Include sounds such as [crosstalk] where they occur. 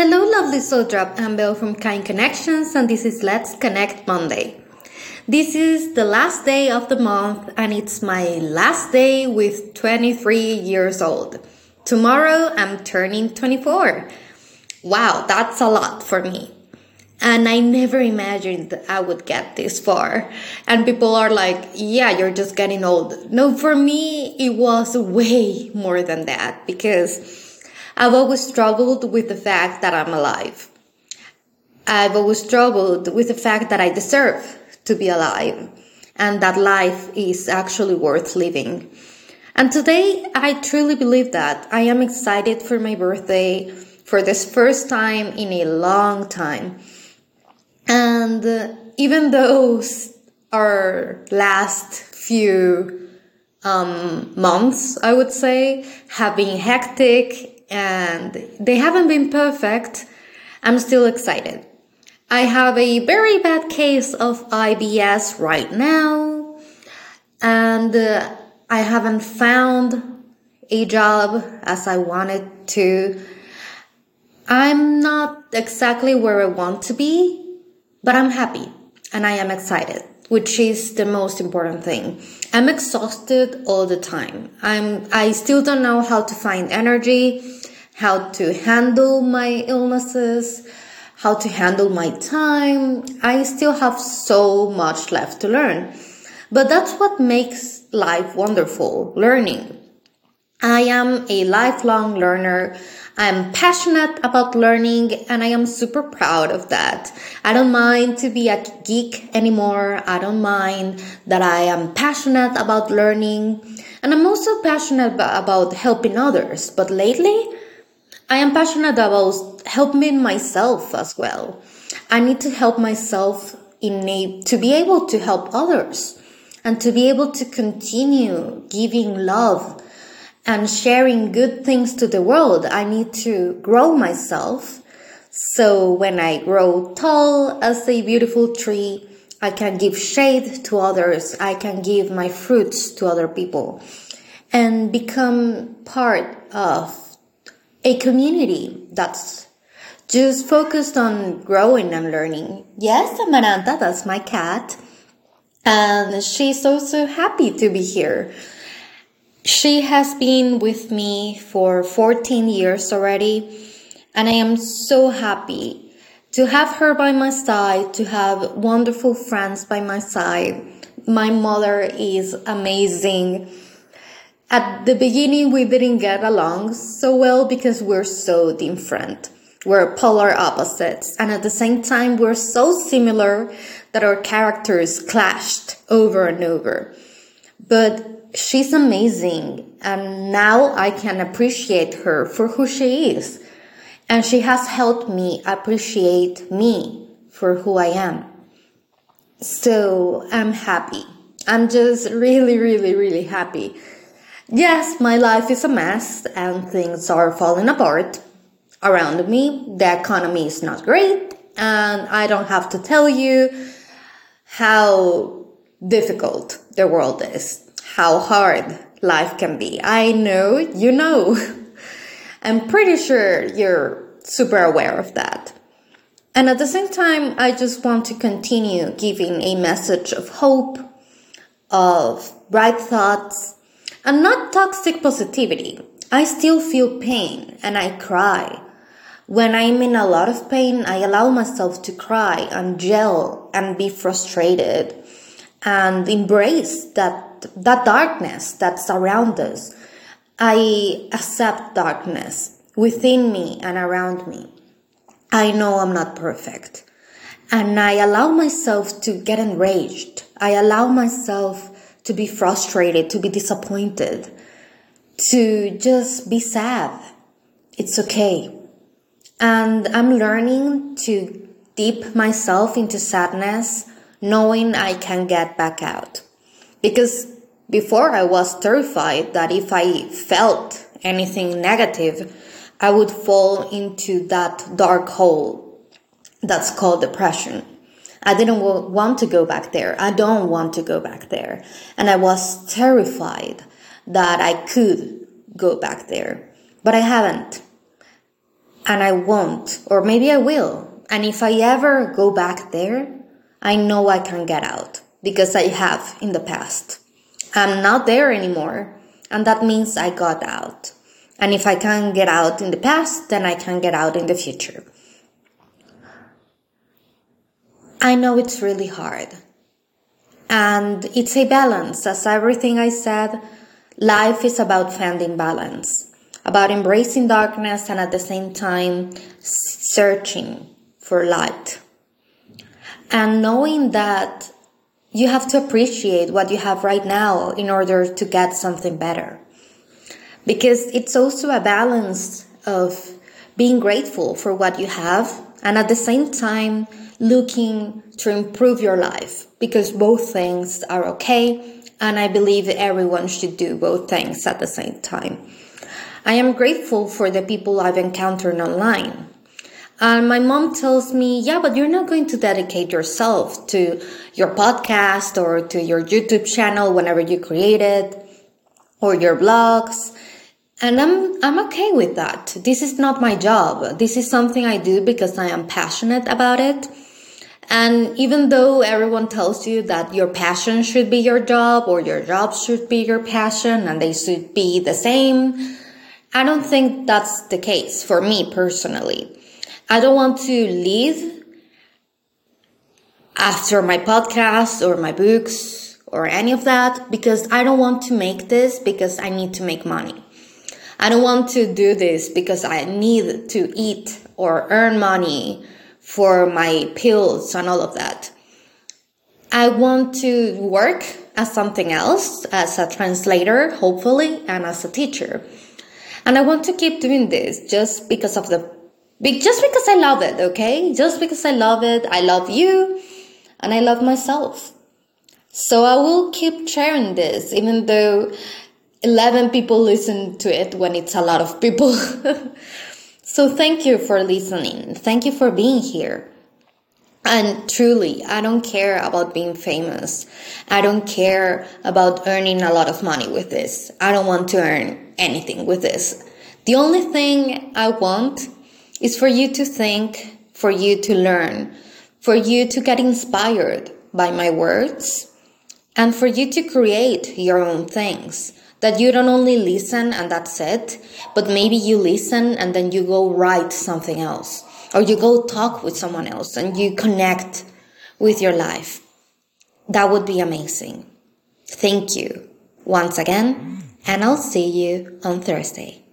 Hello, lovely soul drop. I'm Belle from Kind Connections, and this is Let's Connect Monday. This is the last day of the month, and it's my last day with 23 years old. Tomorrow, I'm turning 24. Wow, that's a lot for me. And I never imagined that I would get this far. And people are like, yeah, you're just getting old. No, for me, it was way more than that because I've always struggled with the fact that I'm alive. I've always struggled with the fact that I deserve to be alive and that life is actually worth living. And today I truly believe that. I am excited for my birthday for this first time in a long time. And uh, even though our last few um, months, I would say, have been hectic and they haven't been perfect, I'm still excited. I have a very bad case of IBS right now, and uh, I haven't found a job as I wanted to. I'm not exactly where I want to be, but I'm happy and I am excited, which is the most important thing. I'm exhausted all the time. I'm, I still don't know how to find energy how to handle my illnesses, how to handle my time. I still have so much left to learn. But that's what makes life wonderful, learning. I am a lifelong learner. I'm passionate about learning and I am super proud of that. I don't mind to be a geek anymore. I don't mind that I am passionate about learning and I'm also passionate about helping others. But lately, I am passionate about helping myself as well. I need to help myself in a, to be able to help others and to be able to continue giving love and sharing good things to the world. I need to grow myself. So when I grow tall as a beautiful tree, I can give shade to others. I can give my fruits to other people and become part of a community that's just focused on growing and learning. Yes, Amaranta, that's my cat. And she's also happy to be here. She has been with me for 14 years already, and I am so happy to have her by my side, to have wonderful friends by my side. My mother is amazing at the beginning, we didn't get along so well because we're so different. We're polar opposites, and at the same time, we're so similar that our characters clashed over and over. But she's amazing, and now I can appreciate her for who she is. And she has helped me appreciate me for who I am. So I'm happy. I'm just really, really, really happy Yes, my life is a mess and things are falling apart around me. The economy is not great and I don't have to tell you how difficult the world is, how hard life can be. I know you know. [laughs] I'm pretty sure you're super aware of that. And at the same time, I just want to continue giving a message of hope, of bright thoughts, and not toxic positivity. I still feel pain and I cry. When I'm in a lot of pain, I allow myself to cry and gel and be frustrated and embrace that, that darkness that surrounds us. I accept darkness within me and around me. I know I'm not perfect. And I allow myself to get enraged. I allow myself to be frustrated, to be disappointed, to just be sad. It's okay. And I'm learning to dip myself into sadness, knowing I can get back out. Because before I was terrified that if I felt anything negative, I would fall into that dark hole that's called depression. I didn't want to go back there. I don't want to go back there. And I was terrified that I could go back there, but I haven't. And I won't, or maybe I will. And if I ever go back there, I know I can get out because I have in the past. I'm not there anymore, and that means I got out. And if I can get out in the past, then I can get out in the future. I know it's really hard. And it's a balance. As everything I said, life is about finding balance, about embracing darkness and at the same time searching for light. And knowing that you have to appreciate what you have right now in order to get something better. Because it's also a balance of being grateful for what you have and at the same time looking to improve your life because both things are okay and I believe everyone should do both things at the same time. I am grateful for the people I've encountered online. And my mom tells me, yeah, but you're not going to dedicate yourself to your podcast or to your YouTube channel whenever you create it or your blogs. And I'm, I'm okay with that. This is not my job. This is something I do because I am passionate about it. And even though everyone tells you that your passion should be your job or your job should be your passion and they should be the same, I don't think that's the case for me personally. I don't want to leave after my podcast or my books or any of that because I don't want to make this because I need to make money. I don't want to do this because I need to eat or earn money for my pills and all of that. I want to work as something else, as a translator, hopefully, and as a teacher. And I want to keep doing this just because of the, just because I love it, okay? Just because I love it, I love you, and I love myself. So I will keep sharing this, even though 11 people listen to it when it's a lot of people. [laughs] So thank you for listening. Thank you for being here. And truly, I don't care about being famous. I don't care about earning a lot of money with this. I don't want to earn anything with this. The only thing I want is for you to think, for you to learn, for you to get inspired by my words, and for you to create your own things that you don't only listen and that's it, but maybe you listen and then you go write something else, or you go talk with someone else and you connect with your life. That would be amazing. Thank you once again, and I'll see you on Thursday.